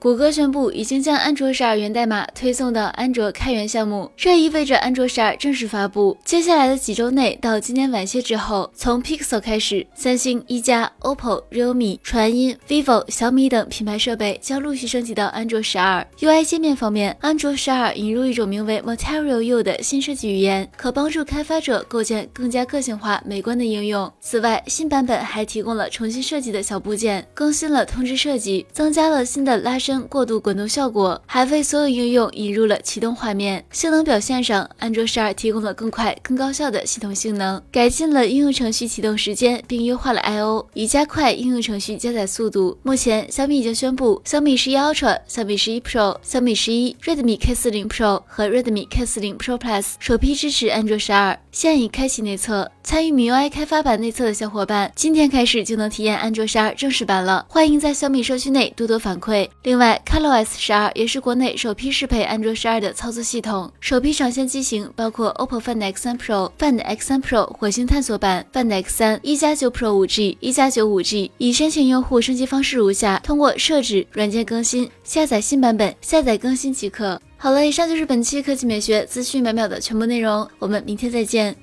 谷歌宣布已经将安卓十二源代码推送到安卓开源项目，这意味着安卓十二正式发布。接下来的几周内，到今年晚些之后，从 Pixel 开始，三星、一加、OPPO、Realme、传音、vivo、小米等品牌设备将陆续升级到安卓十二。UI 界面方面，安卓十二引入一种名为 Material U 的新设计语言，可帮助开发者构建更加个性化、美观的应用。此外，新版本还提供了重新设计的小部件，更新了通知设计，增加了新的拉伸。过度滚动效果，还为所有应用引入了启动画面。性能表现上，安卓十二提供了更快、更高效的系统性能，改进了应用程序启动时间，并优化了 I/O，以加快应用程序加载速度。目前，小米已经宣布，小米十一 Ultra、小米十一 Pro、小米十一、Redmi K 四零 Pro 和 Redmi K 四零 Pro Plus 首批支持安卓十二，现已开启内测。参与米 UI 开发版内测的小伙伴，今天开始就能体验安卓十二正式版了。欢迎在小米社区内多多反馈。另另外，ColorOS 十二也是国内首批适配安卓十二的操作系统。首批上线机型包括 OPPO Find X3 Pro、Find X3 Pro 火星探索版、Find X3、一加九 Pro 五 G、一加九五 G。已申请用户升级方式如下：通过设置、软件更新、下载新版本、下载更新即可。好了，以上就是本期科技美学资讯每秒的全部内容，我们明天再见。